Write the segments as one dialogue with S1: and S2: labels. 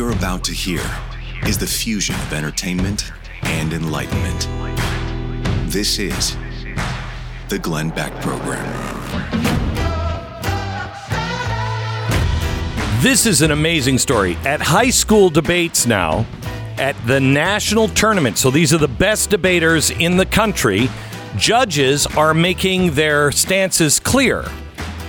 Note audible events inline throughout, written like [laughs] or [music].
S1: You're about to hear is the fusion of entertainment and enlightenment. This is the Glenn Beck Program.
S2: This is an amazing story. At high school debates now, at the national tournament, so these are the best debaters in the country, judges are making their stances clear.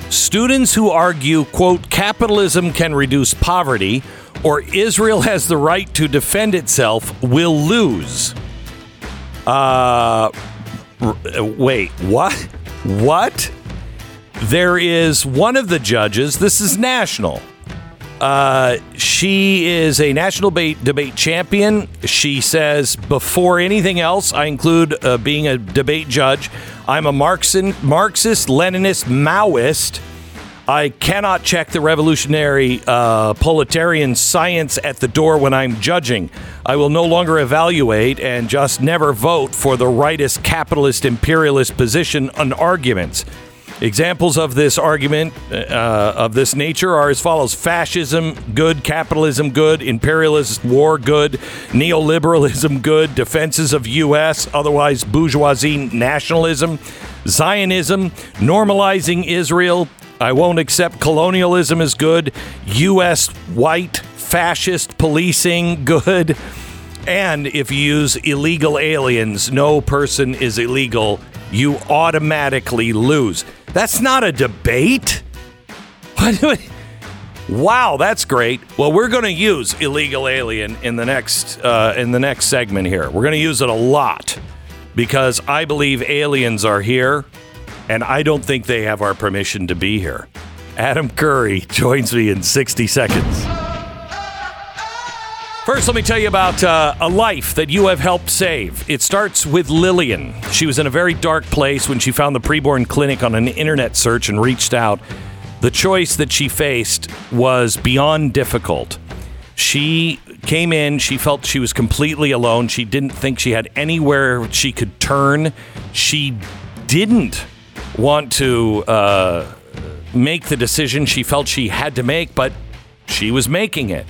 S2: Students who argue, quote, capitalism can reduce poverty or Israel has the right to defend itself will lose. Uh, wait, what? What? There is one of the judges, this is national. Uh, she is a national debate, debate champion. She says, before anything else, I include uh, being a debate judge. I'm a Marxist, Marxist Leninist, Maoist. I cannot check the revolutionary uh, proletarian science at the door when I'm judging. I will no longer evaluate and just never vote for the rightist capitalist imperialist position on arguments. Examples of this argument uh, of this nature are as follows fascism, good, capitalism, good, imperialist war, good, neoliberalism, good, defenses of U.S., otherwise bourgeoisie nationalism, Zionism, normalizing Israel. I won't accept colonialism as good, U.S. white fascist policing, good. And if you use illegal aliens, no person is illegal, you automatically lose. That's not a debate. [laughs] Wow, that's great. Well, we're going to use illegal alien in the next uh, in the next segment here. We're going to use it a lot because I believe aliens are here, and I don't think they have our permission to be here. Adam Curry [laughs] joins me in 60 seconds. First, let me tell you about uh, a life that you have helped save. It starts with Lillian. She was in a very dark place when she found the preborn clinic on an internet search and reached out. The choice that she faced was beyond difficult. She came in, she felt she was completely alone. She didn't think she had anywhere she could turn. She didn't want to uh, make the decision she felt she had to make, but she was making it.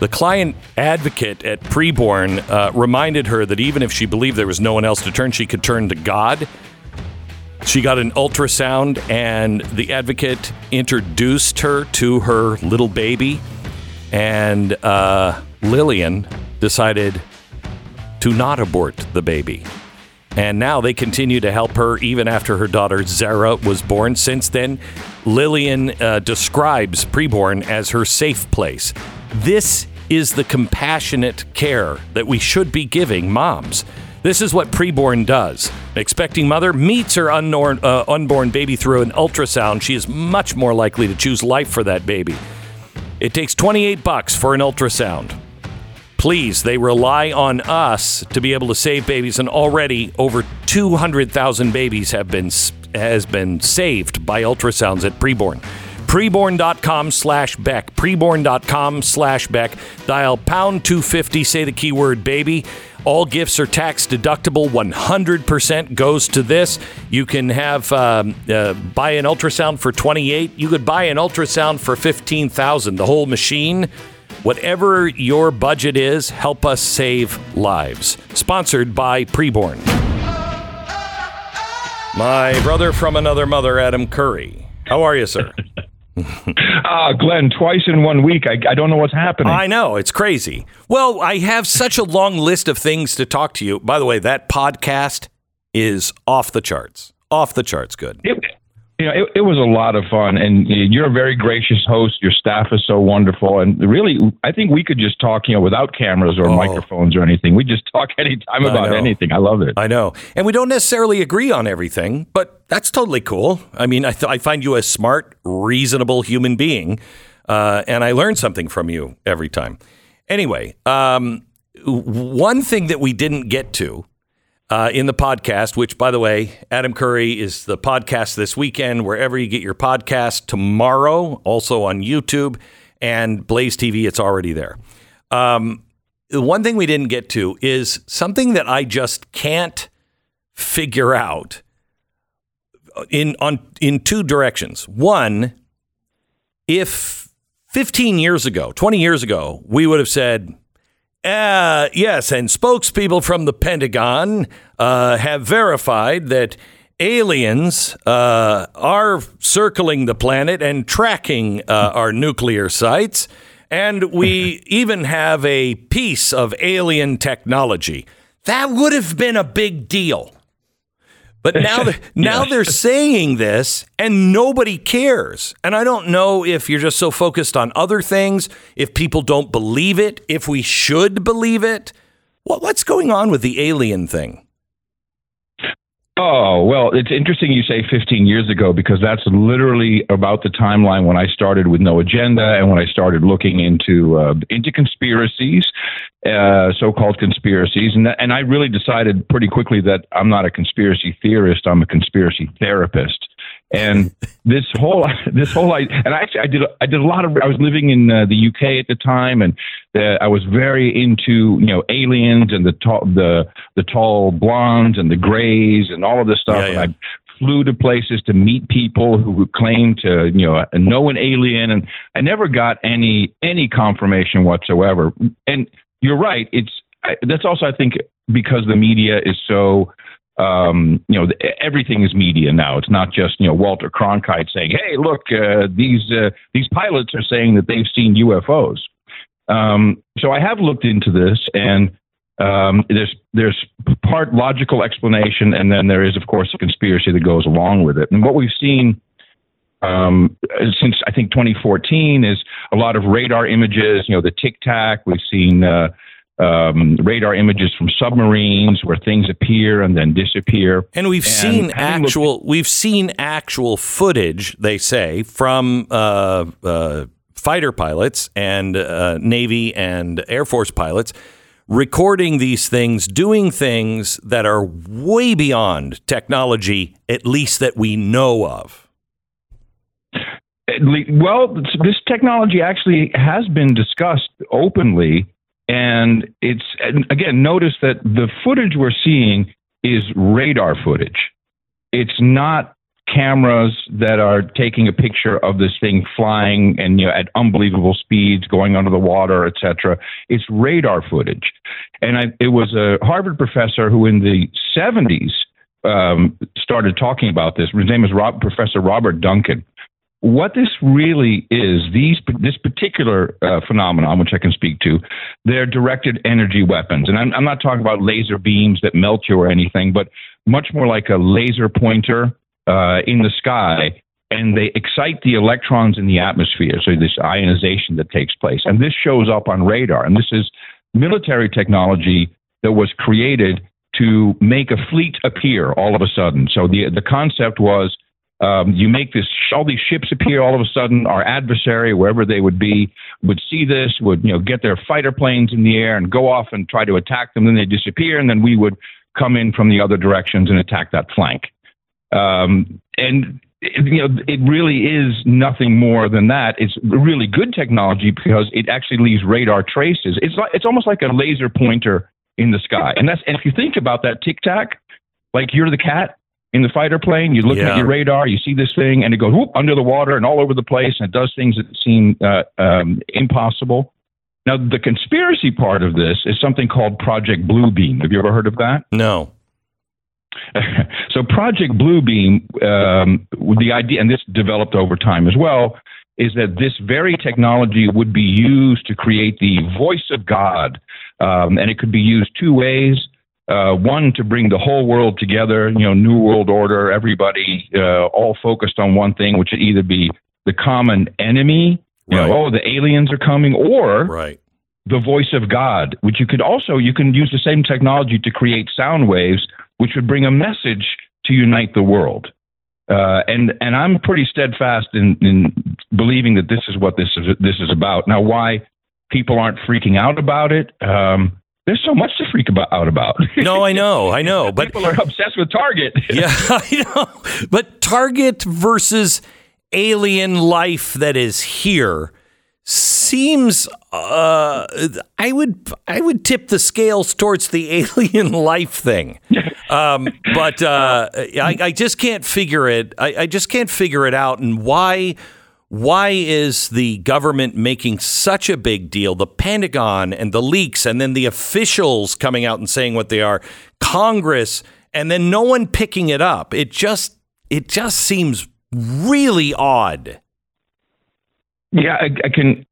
S2: The client advocate at Preborn uh, reminded her that even if she believed there was no one else to turn, she could turn to God. She got an ultrasound, and the advocate introduced her to her little baby. And uh, Lillian decided to not abort the baby. And now they continue to help her even after her daughter Zara was born. Since then, Lillian uh, describes preborn as her safe place. This is the compassionate care that we should be giving moms. This is what preborn does. An expecting mother meets her unborn, uh, unborn baby through an ultrasound. She is much more likely to choose life for that baby. It takes 28 bucks for an ultrasound. Please, they rely on us to be able to save babies, and already over 200,000 babies have been has been saved by ultrasounds at preborn. Preborn.com slash Beck. Preborn.com slash Beck. Dial pound 250, say the keyword baby. All gifts are tax deductible. 100% goes to this. You can have um, uh, buy an ultrasound for 28. You could buy an ultrasound for 15,000. The whole machine. Whatever your budget is, help us save lives. Sponsored by Preborn. My brother from another mother, Adam Curry. How are you, sir? [laughs] [laughs]
S3: Ah, Glenn, twice in one week. I, I don't know what's happening.
S2: I know, it's crazy. Well, I have such a long list of things to talk to you. By the way, that podcast is off the charts. Off the charts good.
S3: It, you know, it, it was a lot of fun, and you're a very gracious host. Your staff is so wonderful, and really, I think we could just talk, you know, without cameras or
S2: Oh.
S3: microphones or anything. We just talk [laughs] anytime
S2: I
S3: about
S2: know.
S3: anything. I love it.
S2: I know. And we don't necessarily agree on everything, but that's totally cool. I mean, I, th- I find you a smart, reasonable human being, uh, and I learn something from you every time. Anyway, um, one thing that we didn't get to uh, in the podcast, which, by the way, Adam Curry is the podcast this weekend, wherever you get your podcast tomorrow, also on YouTube and Blaze TV, it's already there. Um, the one thing we didn't get to is something that I just can't figure out in on in two directions. One, if 15 years ago, 20 years ago, we would have said, uh, yes, and spokespeople from the Pentagon uh, have verified that aliens uh, are circling the planet and tracking uh, our nuclear sites. And we [laughs] even have a piece of alien technology. That would have been a big deal. But now, [laughs] now they're saying this, and nobody cares. And I don't know if you're just so focused on other things, if people don't believe it, if we should believe it. What, what's going on with the alien thing?
S3: Oh, well, it's interesting you say 15 years ago because that's literally about the timeline when I started with No Agenda and when I started looking into uh, into conspiracies, uh, so-called conspiracies, and that, and I really decided pretty quickly that I'm not a conspiracy theorist, I'm a conspiracy therapist. And [laughs] this whole [laughs] this whole I and actually I did I did a lot of I was living in uh, the UK at the time and uh, I was very into you know aliens and the tall the the tall blondes and the grays and all of this stuff. Yeah, yeah. And I flew to places to meet people who claimed to you know know an alien and I never got any any confirmation whatsoever. And you're right. It's that's also I think because the media is so um, you know, everything is media now. It's not just you know Walter Cronkite saying, "Hey, look, uh, these uh, these pilots are saying that they've seen UFOs." Um, so I have looked into this, and um, there's there's part logical explanation, and then there is, of course, a conspiracy that goes along with it. And what we've seen um, since I think 2014 is a lot of radar images. You know, the Tic Tac. We've seen. Uh, um, radar images from submarines where things appear and then disappear.
S2: And we've and seen actual looked- we've seen actual footage. They say from uh, uh, fighter pilots and uh, Navy and Air Force pilots recording these things, doing things that are way beyond technology, at least that we know of.
S3: Well, this technology actually has been discussed openly and it's, and again, notice that the footage we're seeing is radar footage. It's not cameras that are taking a picture of this thing flying and you know at unbelievable speeds going under the water etc it's radar footage. And I, it was a harvard professor who in the 70s um, started talking about this. His name is Rob, professor robert duncan what this really is, these this particular uh, phenomenon, which I can speak to, they're directed energy weapons, and I'm, I'm, not talking about laser beams that melt you or anything, but much more like a laser pointer uh, in the sky, and they excite the electrons in the atmosphere, so this ionization that takes place, and this shows up on radar, and this is military technology that was created to make a fleet appear all of a sudden. So the the concept was um, you make this all these ships appear all of a sudden. Our adversary, wherever they would be, would see this, would you know get their fighter planes in the air and go off and try to attack them. Then they disappear, and then we would come in from the other directions and attack that flank. Um, and you know, it really is nothing more than that. It's really good technology because it actually leaves radar traces. It's like it's almost like a laser pointer in the sky. And that's and if you think about that tic tac, like you're the cat, in the fighter plane. You look yeah. at your radar, you see this thing, and it goes whoop, under the water and all over the place, and it does things that seem uh, um, impossible. Now, the conspiracy part of this is something called Project Bluebeam. Have you ever heard of that? [laughs]
S2: No.
S3: so, Project Bluebeam, um, the idea, and this developed over time as well, is that this very technology would be used to create the voice of God. Um, and it could be used two ways. Uh, one to bring the whole world together, you know, new world order, everybody uh, all focused on one thing, which would either be the common enemy, you right. know, oh, the aliens are coming, or
S2: right.
S3: the voice of God, which you could also you can use the same technology to create sound waves, which would bring a message to unite the world. Uh, and and I'm pretty steadfast in, in believing that this is what this is this is about. Now, why people aren't freaking out about it? Um, there's so much to freak about, out about. [laughs]
S2: no, I know, I know, but
S3: people are obsessed with Target. [laughs]
S2: yeah, I know. But Target versus alien life that is here seems uh, I would I would tip the scales towards the [laughs] alien life thing, um, but uh, I, I, just can't figure it. I, I just can't figure it out, and why why is the government making such a big deal? The Pentagon and the leaks, and then the officials coming out and saying what they are, Congress, and then no one picking it up. It just it just seems really odd.
S3: Yeah, I, I can.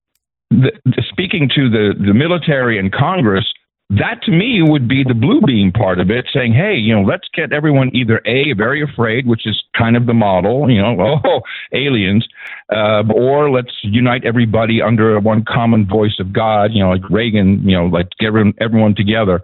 S3: The, the, speaking to the the military and Congress, that to me would be the blue beam part of it, saying, hey, you know, let's get everyone either A, very afraid, which is kind of the model, you know, [laughs] oh, aliens, uh, or let's unite everybody under one common voice of God, you know, like Reagan, you know, like get everyone, everyone together.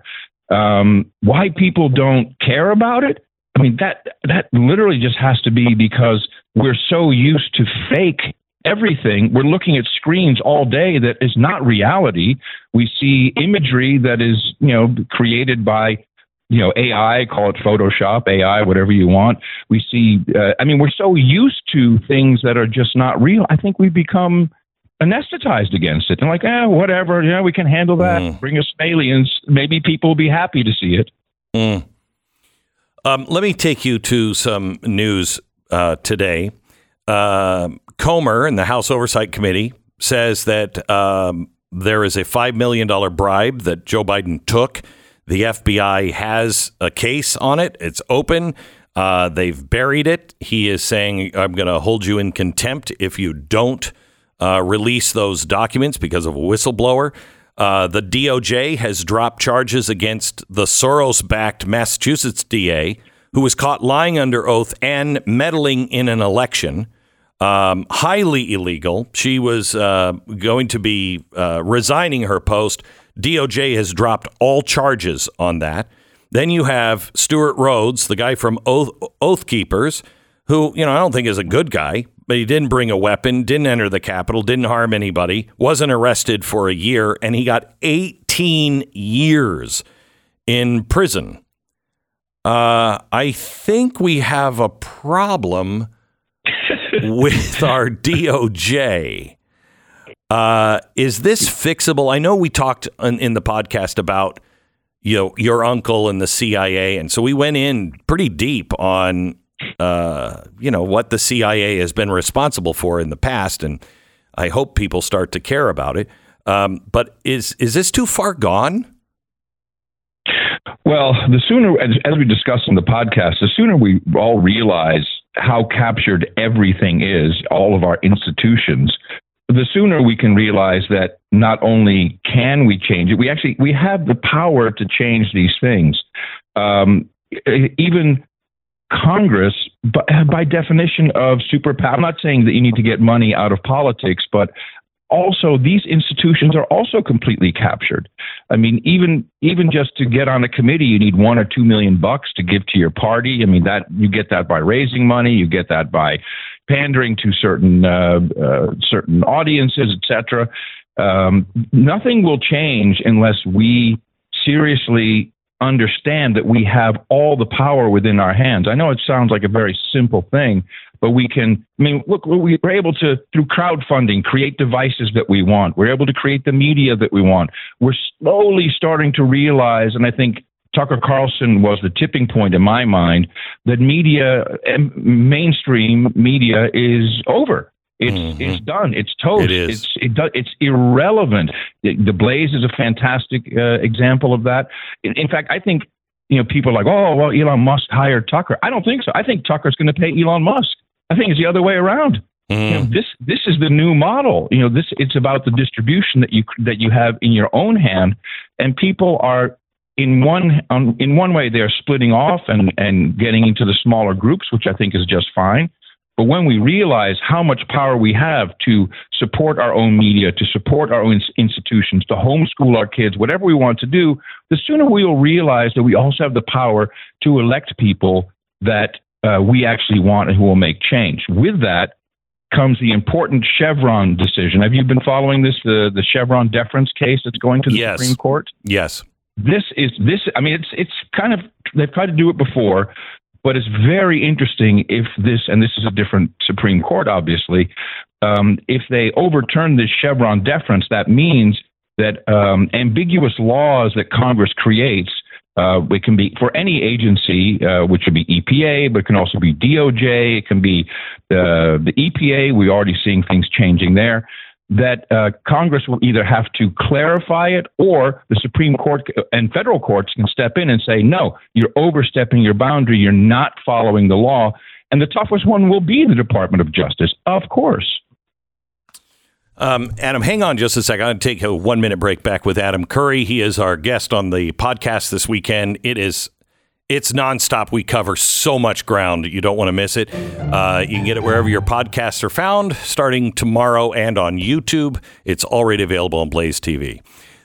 S3: Um, why people don't care about it? I mean, that that literally just has to be because we're so used to fake everything. We're looking at screens all day that is not reality. We see imagery that is, you know, created by, you know, AI, call it Photoshop, AI, whatever you want. We see, uh, I mean, we're so used to things that are just not real. I think we've become anesthetized against it. And like, eh, whatever, yeah, we can handle that. Mm. Bring us aliens. Maybe people will be happy to see it.
S2: Mm. Um, let me take you to some news uh, today. Uh, Comer and the House Oversight Committee says that um, there is a $5 million bribe that Joe Biden took. The FBI has a case on it, it's open. Uh, they've buried it. He is saying, I'm going to hold you in contempt if you don't uh, release those documents because of a whistleblower. Uh, the DOJ has dropped charges against the Soros backed Massachusetts DA who was caught lying under oath and meddling in an election um, highly illegal. She was uh, going to be uh, resigning her post. DOJ has dropped all charges on that. Then you have Stewart Rhodes, the guy from Oath, Oath Keepers, who, you know, I don't think is a good guy, but he didn't bring a weapon, didn't enter the Capitol, didn't harm anybody, wasn't arrested for a year, and he got 18 years in prison. Uh, I think we have a problem with our DOJ. Uh, is this fixable? I know we talked in, in, the podcast about you know your uncle and the CIA, and so we went in pretty deep on uh, you know what the CIA has been responsible for in the past, and I hope people start to care about it. Um, but is is this too far gone?
S3: Well, the sooner, as, as we discussed in the podcast, the sooner we all realize how captured everything is, all of our institutions, the sooner we can realize that not only can we change it, we actually we have the power to change these things. Um, even Congress, by definition of superpower, I'm not saying that you need to get money out of politics, but also these institutions are also completely captured. I mean, even even just to get on a committee, you need one or two million bucks to give to your party. I mean, that you get that by raising money, you get that by pandering to certain uh, uh, certain audiences, etc. Um, nothing will change unless we seriously understand that we have all the power within our hands. I know it sounds like a very simple thing, but we can, I mean, look, we're able to, through crowdfunding, create devices that we want. We're able to create the media that we want. We're slowly starting to realize, and I think Tucker Carlson was the tipping point in my mind, that media, eh, mainstream media is over. It's mm-hmm. it's done. It's toast.
S2: It is.
S3: It's it do, it's irrelevant. The Blaze is a fantastic uh, example of that. In, in, fact, I think you know people are like, oh well, Elon Musk hired Tucker. I don't think so. I think Tucker's going to pay Elon Musk. I think it's the other way around. Mm. You know, this this is the new model. You know, this it's about the distribution that you that you have in your own hand, and people are in one um, in one way they're splitting off and and getting into the smaller groups, which I think is just fine. But when we realize how much power we have to support our own media, to support our own institutions, to homeschool our kids, whatever we want to do, the sooner we will realize that we also have the power to elect people that uh, we actually want and who will make change. With that comes the important Chevron decision. Have you been following this, the, the Chevron deference case that's going to the
S2: yes.
S3: Supreme Court?
S2: Yes.
S3: This is this. I mean, it's it's kind of they've tried to do it before, but it's very interesting if this and this is a different Supreme Court, obviously. Um, if they overturn this Chevron deference, that means that um, ambiguous laws that Congress creates Uh, it can be for any agency, uh, which would be EPA, but it can also be DOJ. It can be uh, the EPA. We're already seeing things changing there. That uh, Congress will either have to clarify it, or the Supreme Court and federal courts can step in and say, "No, you're overstepping your boundary. You're not following the law." And the toughest one will be the Department of Justice, of course.
S2: Um, Adam, hang on just a second. I'm going to take a one minute break back with Adam Curry. He is our guest on the podcast this weekend. It is it's nonstop. We cover so much ground. You don't want to miss it. Uh, you can get it wherever your podcasts are found, starting tomorrow and on YouTube. It's already available on Blaze TV.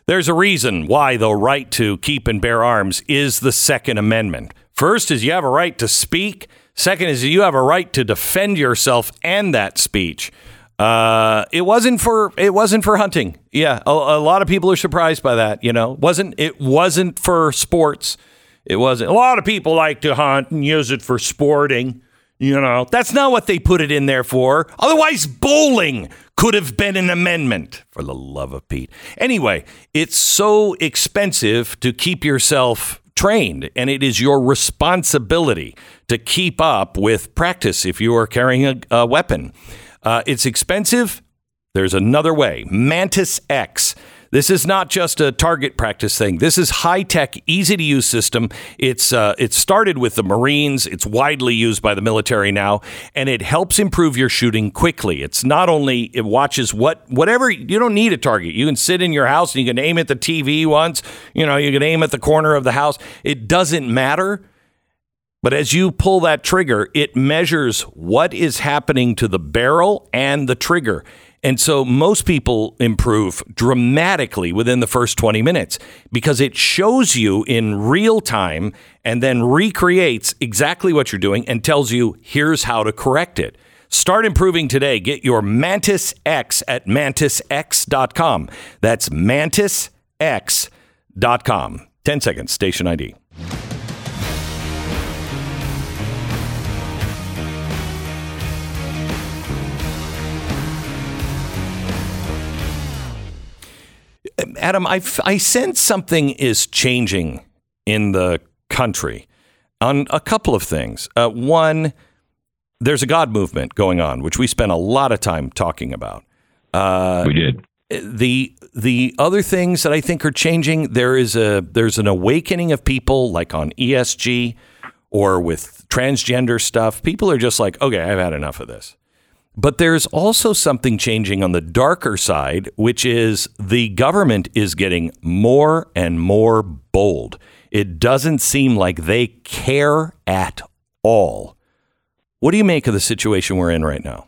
S2: There's a reason why the right to keep and bear arms is the Second Amendment. First is you have a right to speak. Second is you have a right to defend yourself and that speech. Uh, it wasn't for it wasn't for hunting. Yeah, a, a, lot of people are surprised by that. You know, wasn't it wasn't for sports. It wasn't. A lot of people like to hunt and use it for sporting. You know, that's not what they put it in there for. Otherwise, bowling could have been an amendment. For the love of Pete. Anyway, it's so expensive to keep yourself trained, and it is your responsibility to keep up with practice if you are carrying a, a weapon. Uh, it's expensive. There's another way. Mantis X. This is not just a target practice thing. This is high tech, easy to use system. It's uh, it started with the Marines. It's widely used by the military now, and it helps improve your shooting quickly. It's not only it watches what whatever you don't need a target. You can sit in your house and you can aim at the TV once. You know you can aim at the corner of the house. It doesn't matter. But as you pull that trigger, it measures what is happening to the barrel and the trigger. And so most people improve dramatically within the first 20 minutes because it shows you in real time and then recreates exactly what you're doing and tells you here's how to correct it. Start improving today. Get your Mantis X at mantisx.com. That's mantisx.com. 10 seconds, station ID. Adam, I, I sense something is changing in the country on a couple of things. Uh, one, there's a God movement going on, which we spent a lot of time talking about.
S3: Uh, we did.
S2: The the other things that I think are changing, there is a there's an awakening of people like on ESG or with transgender stuff. People are just like, okay, I've had enough of this. But there's also something changing on the darker side, which is the government is getting more and more bold. It doesn't seem like they care at all. What do you make of the situation we're in right now?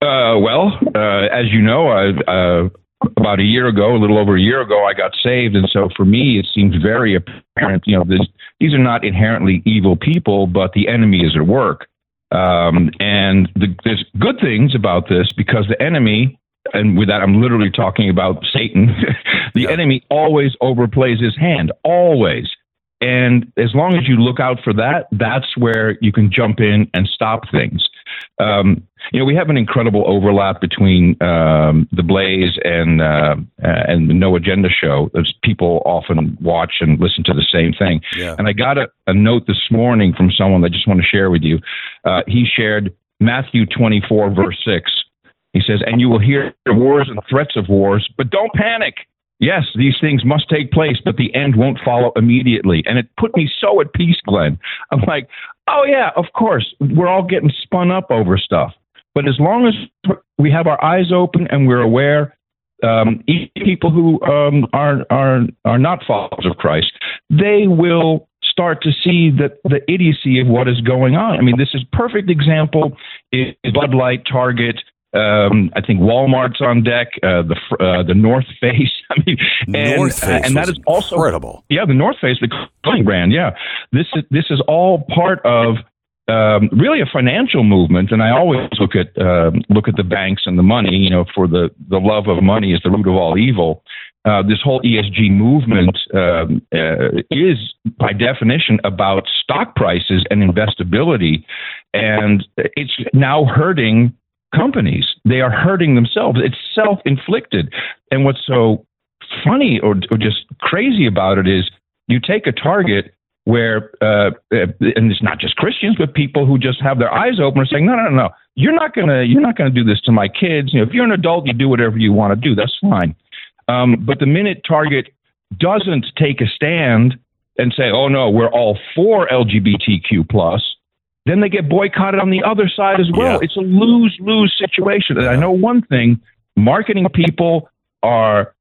S3: Uh, well, uh, as you know, uh, about a year ago, a little over a year ago, I got saved, and so for me, it seems very apparent. You know, this, these are not inherently evil people, but the enemy is at work. Um, and the, there's good things about this because the enemy, and with that, I'm literally talking about Satan, [laughs] the yeah. enemy always overplays his hand, always. And as long as you look out for that, that's where you can jump in and stop things. Um, you know, we have an incredible overlap between um, the Blaze and uh, and the No Agenda show. As people often watch and listen to the same thing. Yeah. And I got a, a, note this morning from someone I just want to share with you. Uh, he shared Matthew 24 verse 6. He says, "And you will hear wars and threats of wars, but don't panic." Yes, these things must take place, but the end won't follow immediately. And it put me so at peace, Glenn. I'm like, oh, yeah, of course. We're all getting spun up over stuff. But as long as we have our eyes open and we're aware, um, people who um, are, are, are not followers of Christ, they will start to see that the idiocy of what is going on. I mean, this is perfect example is Bud Light, Target, um, I think Walmart's on deck. Uh, the uh, the North Face. [laughs] I mean,
S2: and, North Face, uh, and that is also incredible.
S3: Yeah, the North Face, the clothing brand. Yeah, this is this is all part of um, really a financial movement. And I always look at uh, look at the banks and the money. You know, for the the love of money is the root of all evil. Uh, this whole ESG movement um, uh, is, by definition, about stock prices and investability, and it's now hurting companies. They are hurting themselves. It's self inflicted. And what's so funny or, or just crazy about it is you take a target where, uh, and it's not just Christians, but people who just have their eyes open are saying, no, no, no, no, you're not gonna, you're not gonna do this to my kids. You know, if you're an adult, you do whatever you want to do. That's fine. Um, but the minute Target doesn't take a stand and say, "Oh no, we're all for LGBTQ plus," then they get boycotted on the other side as well.
S2: Yeah.
S3: It's a lose lose situation. And I know one thing: marketing people are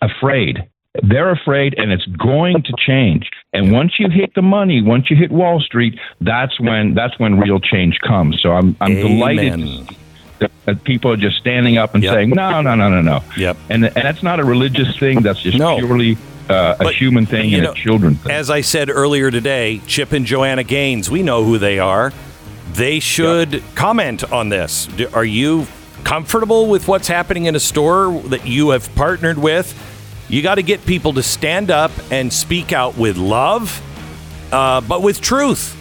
S3: afraid. They're afraid, and it's going to change. And once you hit the money, once you hit Wall Street, that's when that's when real change comes. So I'm I'm delighted
S2: Amen.
S3: that, that people are just standing up and
S2: Yep.
S3: saying, "No, no, no, no, no."
S2: Yep.
S3: And and that's not a religious thing. That's just
S2: No.
S3: purely uh, a
S2: But,
S3: human thing and
S2: know,
S3: a children thing.
S2: As I said earlier today, Chip and Joanna Gaines, we know who they are. They should comment on this. Do- Are you comfortable with what's happening in a store that you have partnered with? You got to get people to stand up and speak out with love, uh, but with truth.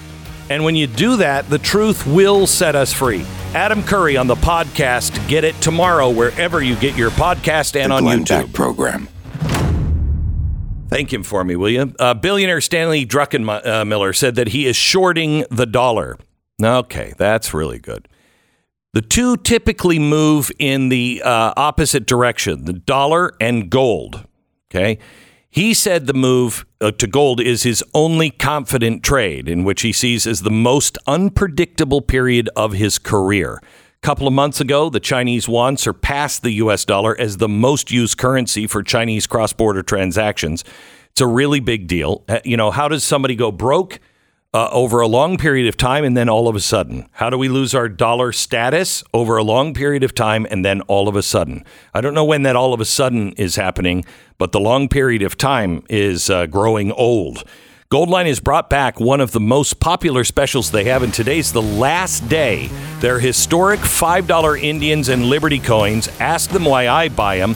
S2: And when you do that, the truth will set us free. Adam Curry on the podcast. Get it tomorrow wherever you get your podcast and
S1: the
S2: on
S1: Glenn
S2: YouTube.
S1: Beck Program.
S2: Thank him for me, will you? Uh, billionaire Stanley Druckenmiller said that he is shorting the dollar. Okay, that's really good. The two typically move in the uh, opposite direction the dollar and gold. Okay. He said the move uh, to gold is his only confident trade, in which he sees as the most unpredictable period of his career. Couple of months ago, the Chinese yuan surpassed the US dollar as the most used currency for Chinese cross border transactions. It's a really big deal. Uh, You know, how does somebody go broke? uh, over a long period of time and then all of a sudden? How do we lose our dollar status over a long period of time and then all of a sudden? I don't know when that all of a sudden is happening, but the long period of time is uh, growing old. Goldline has brought back one of the most popular specials they have, and today's the last day. Their historic $5 Indians and Liberty coins. Ask them why I buy them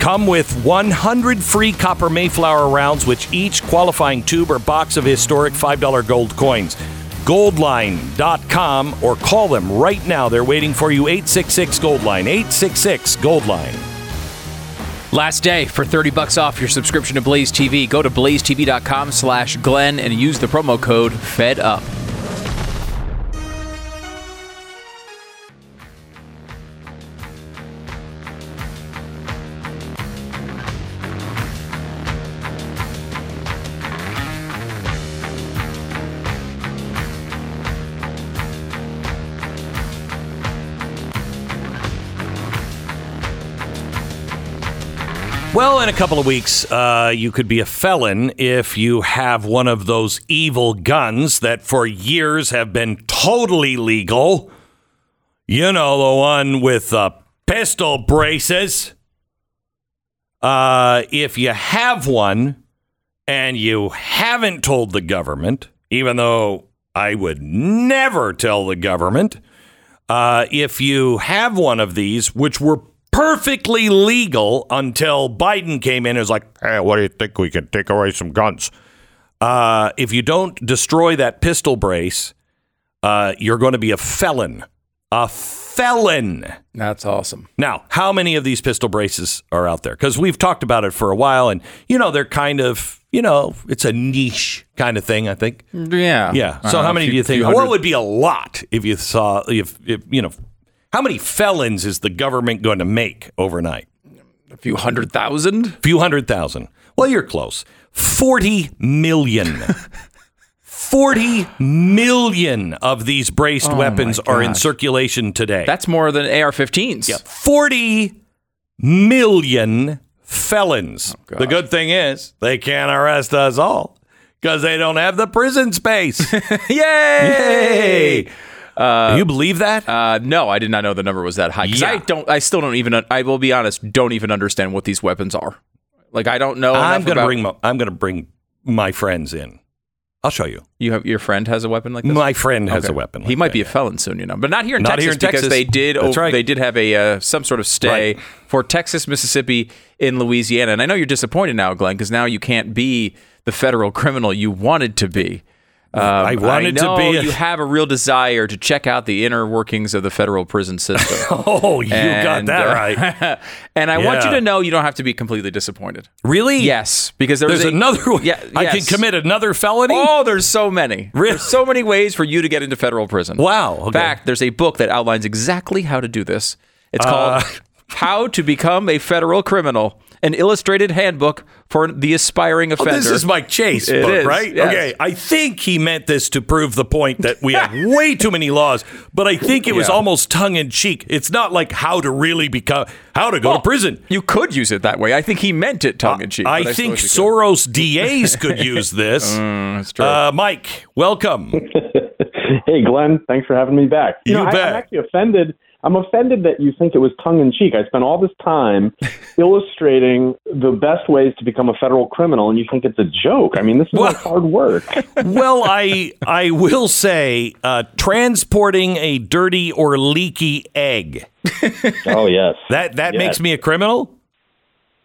S2: come with 100 free copper Mayflower rounds, which each qualifying tube or box of historic $5 gold coins. Goldline.com or call them right now. They're waiting for you. 866 Goldline. 866 Goldline.
S4: Last day for 30 bucks off your subscription to Blaze TV. Go to blazetv.com slash Glenn and use the promo code FEDUP.
S2: Well, in a couple of weeks, uh, you could be a felon if you have one of those evil guns that for years have been totally legal. You know, the one with the pistol braces. Uh, if you have one and you haven't told the government, even though I would never tell the government, uh, if you have one of these, which were perfectly legal until Biden came in and was like, hey, what do you think? We can take away some guns. Uh, if you don't destroy that pistol brace, uh, you're going to be a felon. A felon.
S4: That's awesome.
S2: Now, how many of these pistol braces are out there? Because we've talked about it for a while, and you know they're kind of, you know, it's a niche kind of thing. I think.
S4: Yeah.
S2: Yeah. So
S4: don't
S2: how many
S4: a
S2: do you think?
S4: few
S2: it would be a lot if you saw if, if you know how many felons is the government going to make overnight?
S4: a few hundred thousand?
S2: A few hundred thousand. Well, you're close. Forty million. [laughs] Forty million of these braced oh weapons are in
S4: Oh
S2: circulation today.
S4: That's more than AR-15s.
S2: Yeah, 40 million felons.
S4: Oh,
S2: the good thing is they can't arrest us all because they don't have the prison space. [laughs] Yay! Yay! Do you believe that?
S4: Uh, no, I did not know the number was that high. 'Cause I
S2: Yeah.
S4: don't. I still don't even. I will be honest. Don't even understand what these weapons are. Like I don't know.
S2: I'm gonna
S4: about-
S2: bring my, I'm gonna bring my friends in. I'll show you.
S4: You have your friend has a weapon like this.
S2: My friend has
S4: Okay.
S2: a weapon.
S4: he might
S2: that,
S4: be a
S2: yeah.
S4: felon soon, you know, but not here in
S2: Not
S4: Texas
S2: here in
S4: because
S2: Texas.
S4: they did. Oh,
S2: right.
S4: They did have a uh, some sort of stay
S2: Right.
S4: for Texas, Mississippi, in Louisiana, and I know you're disappointed now, Glenn, because now you can't be the federal criminal you wanted to be.
S2: I wanted
S4: I
S2: to be. A,
S4: you have a real desire to check out the inner workings of the federal prison system. [laughs]
S2: oh, you got that
S4: uh,
S2: right. [laughs]
S4: and I want you to know you don't have to be completely disappointed.
S2: Really?
S4: Yes, because there
S2: There's
S4: a-
S2: another [laughs] way.
S4: Yeah,
S2: I can commit another felony.
S4: Oh, there's so many.
S2: Really?
S4: There's so many ways for you to get into federal prison.
S2: Wow, okay.
S4: In fact, there's a book that outlines exactly how to do this. It's
S2: Uh.
S4: called How to Become a Federal Criminal, an illustrated handbook for the aspiring
S2: Oh,
S4: offender.
S2: this is Mike Chase
S4: It
S2: book,
S4: is,
S2: right?
S4: yes.
S2: Okay. I think he meant this to prove the point that we have [laughs] way too many laws, but I think it was
S4: Yeah.
S2: almost tongue in cheek. It's not like how to really become how to go
S4: Well,
S2: to prison.
S4: You could use it that way. I think he meant it tongue in cheek.
S2: I
S4: but
S2: think
S4: suppose could.
S2: Soros DAs [laughs] could use this.
S4: That's true.
S2: Uh, Mike, welcome. [laughs]
S5: Hey, Glenn, thanks for having me back.
S2: You
S5: know, I,
S2: bet.
S5: I'm actually offended. I'm offended that you think it was tongue in cheek. I spent all this time [laughs] illustrating the best ways to become a federal criminal, and you think it's a joke. I mean, this is
S2: Well-
S5: like hard work. [laughs]
S2: well, I I will say uh, transporting a dirty or leaky egg
S5: oh yes. [laughs]
S2: that that
S5: Yes.
S2: makes me a criminal.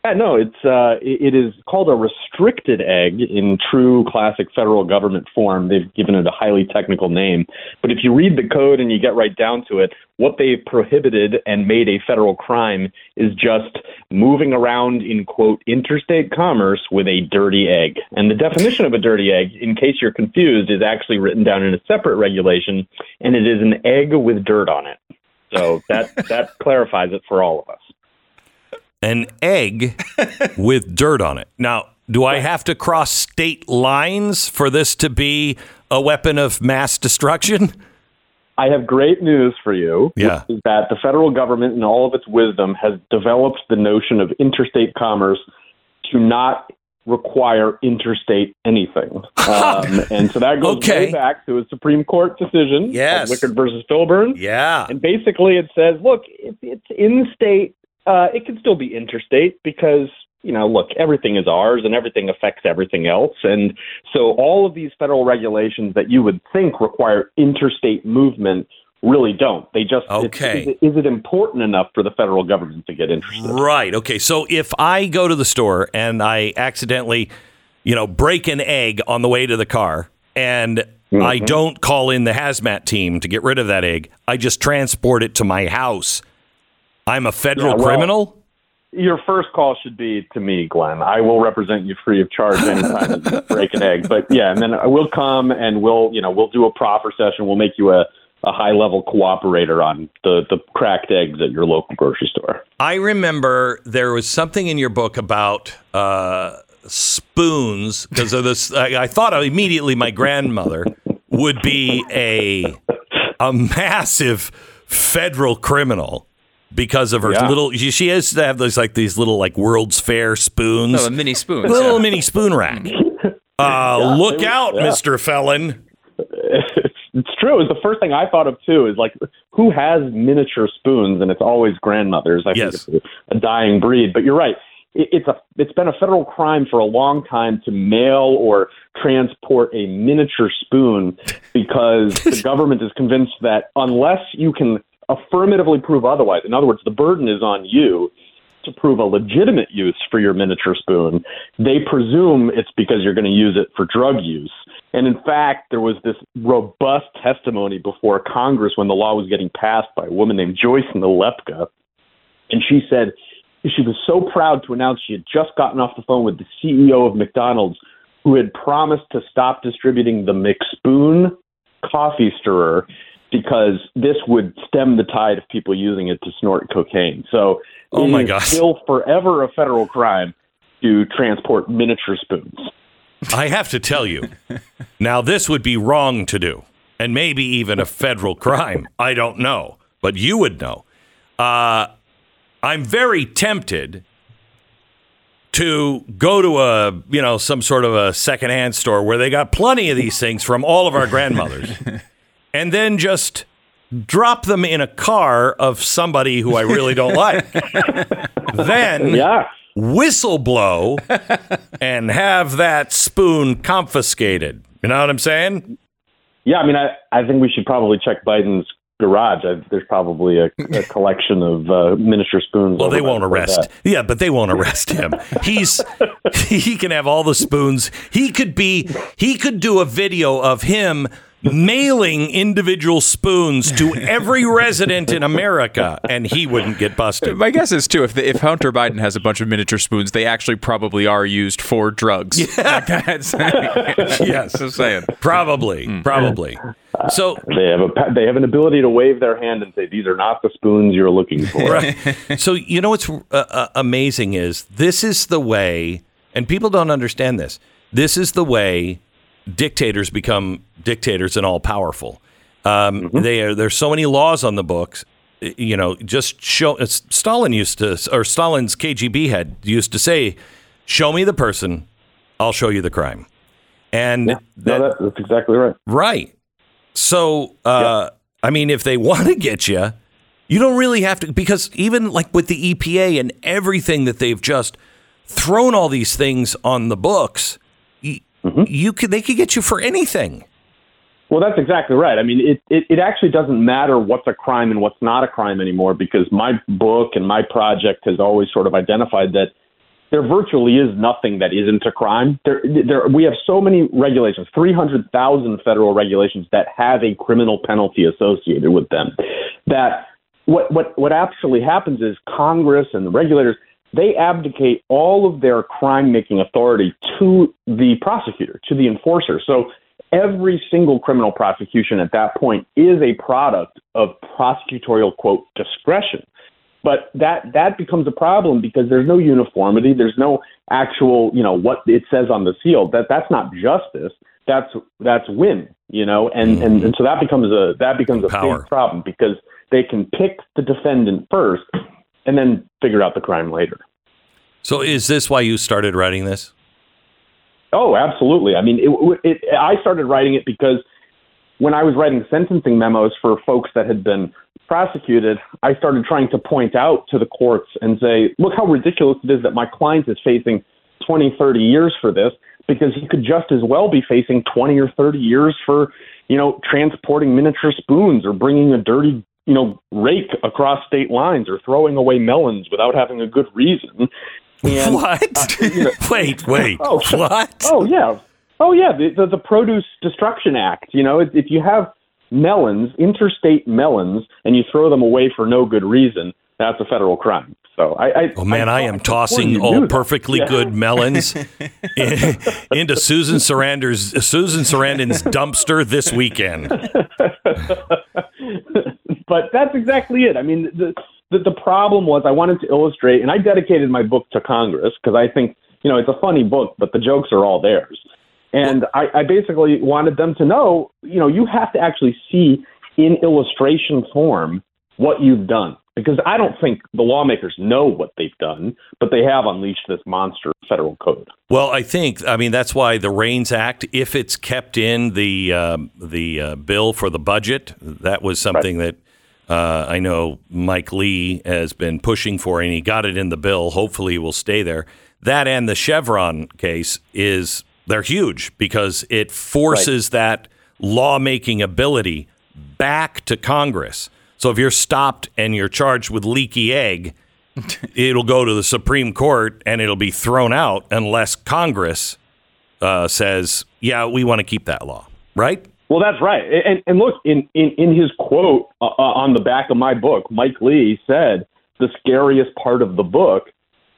S5: Yeah, no, it's uh, it is called a restricted egg in true classic federal government form. They've given it a highly technical name, but if you read the code and you get right down to it, what they've prohibited and made a federal crime is just moving around in quote interstate commerce with a dirty egg. And the definition of a dirty egg, in case you're confused, is actually written down in a separate regulation, and it is an egg with dirt on it. So that that [laughs] clarifies it for all of us.
S2: An egg [laughs] with dirt on it. Now, do I have to cross state lines for this to be a weapon of mass destruction?
S5: I have great news for you.
S2: Yeah.
S5: that the federal government, in all of its wisdom, has developed the notion of interstate commerce to not require interstate anything. [laughs] Um, and so that goes
S2: Okay.
S5: way back to a Supreme Court decision,
S2: Yes.
S5: Wickard versus Filburn.
S2: Yeah.
S5: And basically, it says, look, if it's in state, uh, it can still be interstate because, you know, look, everything is ours and everything affects everything else. And so all of these federal regulations that you would think require interstate movement really don't. They just,
S2: Okay.
S5: is, it, is it important enough for the federal government to get interested?
S2: Right. Okay. So if I go to the store and I accidentally, you know, break an egg on the way to the car and I
S5: Mm-hmm.
S2: don't call in the hazmat team to get rid of that egg, I just transport it to my house. I'm a federal
S5: Yeah, well-
S2: criminal?
S5: Your first call should be to me, Glenn. I will represent you free of charge anytime you [laughs] break an egg. But yeah, and then we'll come and we'll, you know, we'll do a proper session. We'll make you a, a high level cooperator on the, the cracked eggs at your local grocery store.
S2: I remember there was something in your book about uh, spoons because of this. I, I thought immediately my grandmother would be a a massive federal criminal because of her
S5: Yeah.
S2: little. She, she has to have those like these little like World's Fair spoons,
S4: no, a mini spoon.
S2: little mini spoon rack. [laughs] Uh, look
S5: they were-
S2: out,
S5: yeah.
S2: Mister Felon.
S5: it's, [laughs] it's true. It's the first thing I thought of too. Is like who has miniature spoons, and it's always grandmothers. I
S2: Yes.
S5: think it's a, a dying breed. But you're right. It, it's a it's been a federal crime for a long time to mail or transport a miniature spoon because [laughs] the government is convinced that unless you can affirmatively prove otherwise, in other words, the burden is on you to prove a legitimate use for your miniature spoon, they presume it's because you're going to use it for drug use. And in fact, there was this robust testimony before Congress when the law was getting passed by a woman named Joyce Nalepka. And she said she was so proud to announce she had just gotten off the phone with the CEO of McDonald's who had promised to stop distributing the McSpoon coffee stirrer because this would stem the tide of people using it to snort cocaine. So
S2: Oh my gosh.
S5: still forever a federal crime to transport miniature spoons.
S2: I have to tell you, now this would be wrong to do, and maybe even a federal crime. I don't know, but you would know. Uh, I'm very tempted to go to a you know some sort of a secondhand store where they got plenty of these things from all of our grandmothers, [laughs] and then just drop them in a car of somebody who I really don't like. [laughs] then
S5: Yeah.
S2: whistle blow and have that spoon confiscated. You know what I'm saying?
S5: Yeah, I mean, I, I think we should probably check Biden's garage, I, there's probably a, a [laughs] collection of uh, miniature spoons.
S2: Well, they won't arrest.
S5: that.
S2: Yeah, but they won't arrest him. [laughs] He's he can have all the spoons. He could be he could do a video of him mailing individual spoons to every resident in America and he wouldn't get busted.
S4: My guess is too if the, if Hunter Biden has a bunch of miniature spoons, they actually probably are used for drugs. Yeah. [laughs] yes, I'm saying.
S2: Probably,
S5: Hmm.
S2: probably. So
S5: They have a they have an ability to wave their hand and say, "These are not the spoons you're looking for."
S2: Right. So you know what's uh, uh, amazing is this is the way, and people don't understand this. This is the way dictators become dictators and all powerful. Um, They are there's so many laws on the books. You know, just show. uh, Stalin used to, or Stalin's KGB head used to say, "Show me the person, I'll show you the crime." And
S5: No,
S2: that-
S5: that, that's exactly right.
S2: Right. So, uh, I mean, if they [laughs] want to get you, you don't really have to, because even like with the EPA and everything that they've just thrown all these things on the books, you, you could they could get you for anything.
S5: Well, that's exactly right. I mean, it, it, it actually doesn't matter what's a crime and what's not a crime anymore because my book and my project has always sort of identified that there virtually is nothing that isn't a crime. There, there, we have so many regulations, 300,000 federal regulations that have a criminal penalty associated with them, that what, what, what actually happens is Congress and the regulators, they abdicate all of their crime making authority to the prosecutor, to the enforcer. So every single criminal prosecution at that point is a product of prosecutorial, quote, discretion. But that that becomes a problem because there's no uniformity. There's no actual, you know, what it says on the seal. That that's not justice. That's that's whim, you know, and mm-hmm. and, and so that becomes a that becomes a
S2: Power.
S5: big problem because they can pick the defendant first and then figure out the crime later.
S2: So, is this why you started writing this?
S5: Oh, absolutely. I mean, it, it, I started writing it because when I was writing sentencing memos for folks that had been prosecuted, I started trying to point out to the courts and say, look how ridiculous it is that my client is facing 20, 30 years for this because he could just as well be facing 20 or 30 years for, you know, transporting miniature spoons or bringing a dirty, you know, rake across state lines or throwing away melons without having a good reason. And,
S2: what?
S5: Uh, you know- [laughs]
S2: wait, wait.
S5: Oh,
S2: what?
S5: Oh yeah, oh yeah. The, the the Produce Destruction Act. You know, if, if you have melons, interstate melons, and you throw them away for no good reason, that's a federal crime. So I, I
S2: Oh man, I,
S5: I
S2: am
S5: could've
S2: tossing all perfectly
S5: Yeah.
S2: good melons [laughs] in- into Susan Sarandon's Susan Sarandon's dumpster this weekend. [laughs]
S5: but that's exactly it. I mean, the, the the problem was I wanted to illustrate, and I dedicated my book to Congress because I think you know it's a funny book, but the jokes are all theirs. And I, I basically wanted them to know, you know, you have to actually see in illustration form what you've done. Because I don't think the lawmakers know what they've done, but they have unleashed this monster federal code.
S2: Well, I think I mean that's why the REINS Act, if it's kept in the um, the uh, bill for the budget, that was something that uh, I know Mike Lee has been pushing for, and he got it in the bill. Hopefully, it will stay there. That and the Chevron case is they're huge because it forces that lawmaking ability back to Congress. So if you're stopped and you're charged with leaky egg, [laughs] it'll go to the Supreme Court and it'll be thrown out unless Congress uh, says, "Yeah, we want to keep that law." Right?
S5: Well, that's right. And, and look, in, in, in his quote uh, on the back of my book, Mike Lee said the scariest part of the book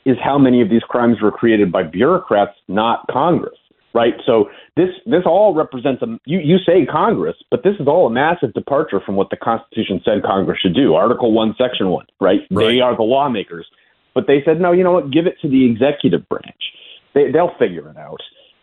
S5: is how many of these crimes were created by bureaucrats, not Congress. Right. So this this all represents a you, you say Congress, but this is all a massive departure from what the Constitution said Congress should do. Article one, Section one. Right.
S2: Right.
S5: They are the lawmakers, but they said no. You know what? Give it to the executive branch. They, they'll figure it out.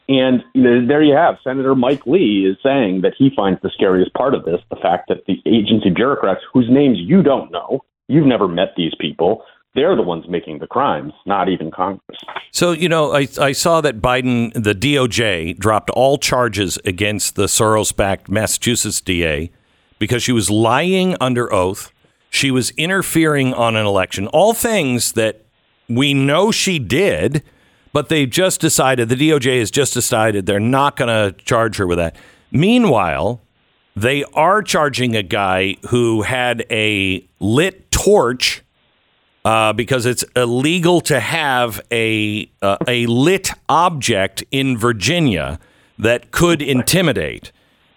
S5: And there you have Senator Mike Lee is saying that he finds the scariest part of this the fact that the agency bureaucrats, whose names you don't know, you've never met these people, they're the ones making the crimes, not even Congress.
S2: So you know, I I saw that Biden, the DOJ, dropped all charges against the Soros-backed Massachusetts DA because she was lying under oath. She was interfering on an election. All things that we know she did, but they've just decided the DOJ has just decided they're not going to charge her with that. Meanwhile, they are charging a guy who had a lit torch uh, because it's illegal to have a uh, a lit object in Virginia that could intimidate.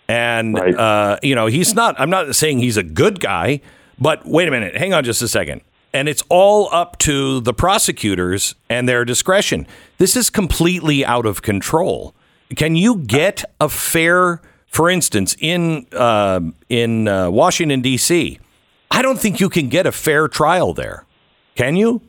S2: And
S5: Right.
S2: uh, you know, he's not. I'm not saying he's a good guy, but wait a minute. Hang on just a second. And it's all up to the prosecutors and their discretion. This is completely out of control. Can you get a fair, for instance, in uh, in uh, Washington D.C.? I don't think you can get a fair trial there. Can you?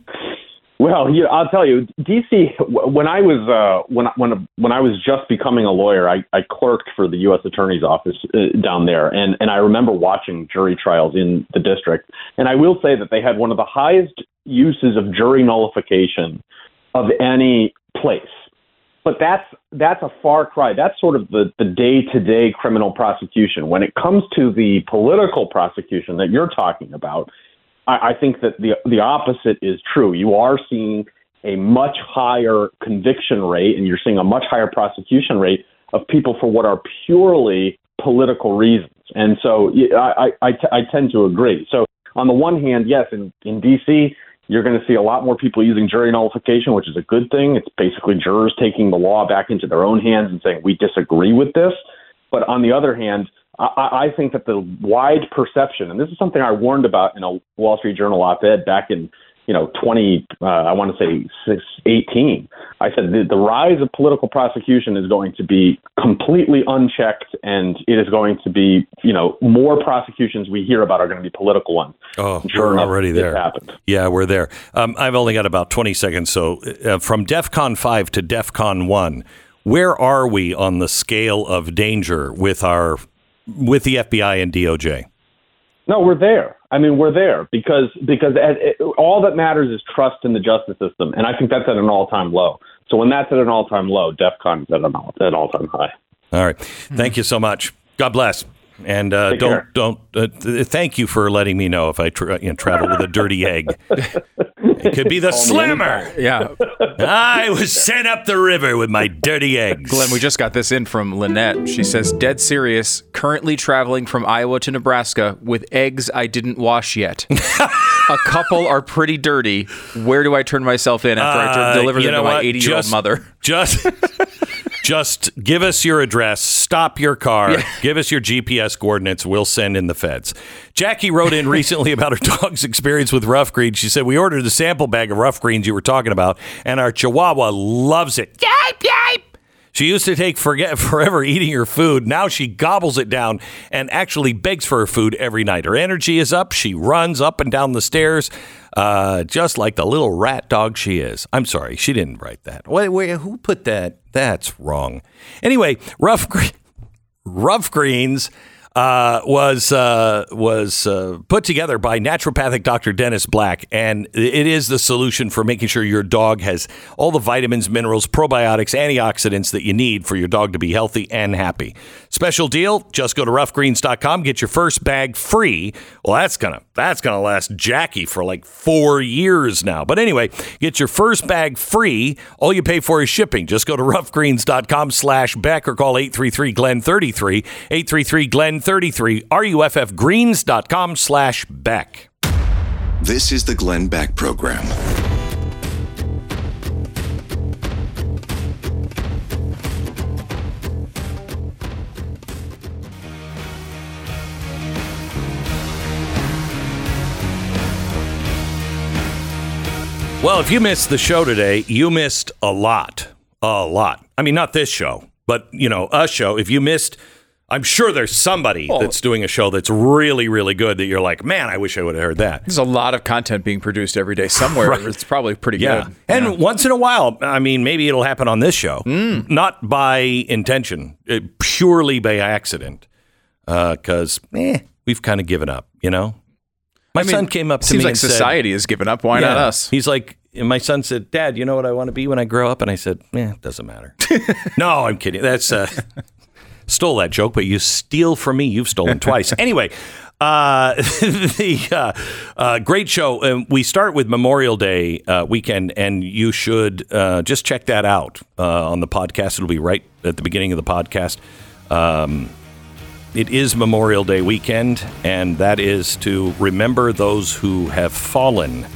S5: Well, yeah, I'll tell you, DC. When I was uh, when when when I was just becoming a lawyer, I, I clerked for the U.S. Attorney's office uh, down there, and and I remember watching jury trials in the district. And I will say that they had one of the highest uses of jury nullification of any place. But that's that's a far cry. That's sort of the the day to day criminal prosecution. When it comes to the political prosecution that you're talking about, I, I think that the the opposite is true. You are seeing a much higher conviction rate, and you're seeing a much higher prosecution rate of people for what are purely political reasons. And so I, I, I, t- I tend to agree. So on the one hand, yes, in, in D.C., you're going to see a lot more people using jury nullification, which is a good thing. It's basically jurors taking the law back into their own hands and saying, we disagree with this. But on the other hand, I, I think that the wide perception, and this is something I warned about in a Wall Street Journal op-ed back in, you know, 20, uh, I want to say six, 18. I said the, the rise of political prosecution is going to be completely unchecked, and it is going to be, you know, more prosecutions we hear about are going to be political ones.
S2: Oh,
S5: And sure
S2: we're
S5: enough,
S2: already there.
S5: happened.
S2: Yeah, we're there. Um, I've only got about 20 seconds. So, uh, from defcon 5 to defcon 1, where are we on the scale of danger with our with the FBI and DOJ?
S5: No, we're there. I mean, we're there because because it, all that matters is trust in the justice system, and I think that's at an all-time low. So when that's at an all-time low, DefCon is at an all- at an all-time high.
S2: All right. Thank you so much. God bless. And uh,
S5: Take
S2: don't
S5: care.
S2: don't uh, th- thank you for letting me know if I tra- you know, travel with a dirty egg. It could be the slammer.
S4: Yeah.
S2: I was sent up the river with my dirty eggs.
S4: Glenn, we just got this in from Lynette. She says, dead serious, currently traveling from Iowa to Nebraska with eggs I didn't wash yet. A couple are pretty dirty. Where do I turn myself in after I
S2: Uh,
S4: tur- deliver
S2: you
S4: them to my
S2: what?
S4: 80 year old
S2: Just-
S4: mother?
S2: Just just give us your address, stop your car, [laughs] give us your GPS coordinates, we'll send in the feds. Jackie wrote in recently about her [laughs] dog's experience with Ruff Greens. She said, We ordered the sample bag of Ruff Greens you were talking about, and our chihuahua loves it. Yipe, yipe. She used to take forget, [laughs] forever eating her food. Now she gobbles it down and actually begs for her food every night. Her energy is up. She runs up and down the stairs, uh, just like the little rat dog she is. I'm sorry, she didn't write that. Wait, wait, who put that? That's wrong. Anyway, rough Ruff Greens. Uh, was uh, was uh, put together by naturopathic Dr. Dennis Black, and it is the solution for making sure your dog has all the vitamins, minerals, probiotics, antioxidants that you need for your dog to be healthy and happy. Special deal: just go to ruffgreens.com, get your first bag free. Well, that's gonna that's gonna last Jackie for like four years now. But anyway, get your first bag free. All you pay for is shipping. Just go to ruffgreens.com slash Beck or call 833 Glenn 33 833 Glenn 33 ruffgreens.com slash Beck.
S1: This is the Glenn Beck Program.
S2: Well, if you missed the show today, you missed a lot. A lot. I mean, not this show, but, you know, a show. If you missed, I'm sure there's somebody that's doing a show that's really, really good that you're like, man, I wish I would have heard that.
S4: There's a lot of content being produced every day somewhere. [laughs] It's probably pretty
S2: Yeah.
S4: good.
S2: And once in a while, I mean, maybe it'll happen on this show, not by intention, uh, purely by accident. Because, eh, we've kind of given up, you know? My
S4: I mean,
S2: son came up to
S4: seems
S2: me
S4: like
S2: and said,
S4: society has given up. Why not us?
S2: He's like, and my son said, Dad, you know what I want to be when I grow up? And I said, Eh, it doesn't matter. [laughs] no, I'm kidding. That's uh, stole that joke, but you steal from me. You've stolen twice. [laughs] anyway, uh, [laughs] the uh, uh, great show. Um, we start with Memorial Day uh, weekend, and you should uh, just check that out uh, on the podcast. It'll be right at the beginning of the podcast. Um, it is Memorial Day weekend, and that is to remember those who have fallen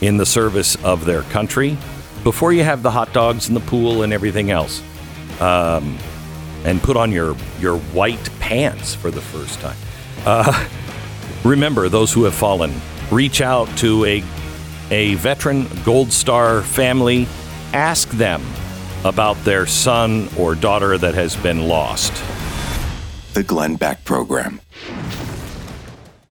S2: in the service of their country before you have the hot dogs and the pool and everything else. Um, and put on your, your white pants for the first time. Uh, remember those who have fallen. Reach out to a, a veteran Gold Star family. Ask them about their son or daughter that has been lost.
S1: The Glenn Beck Program.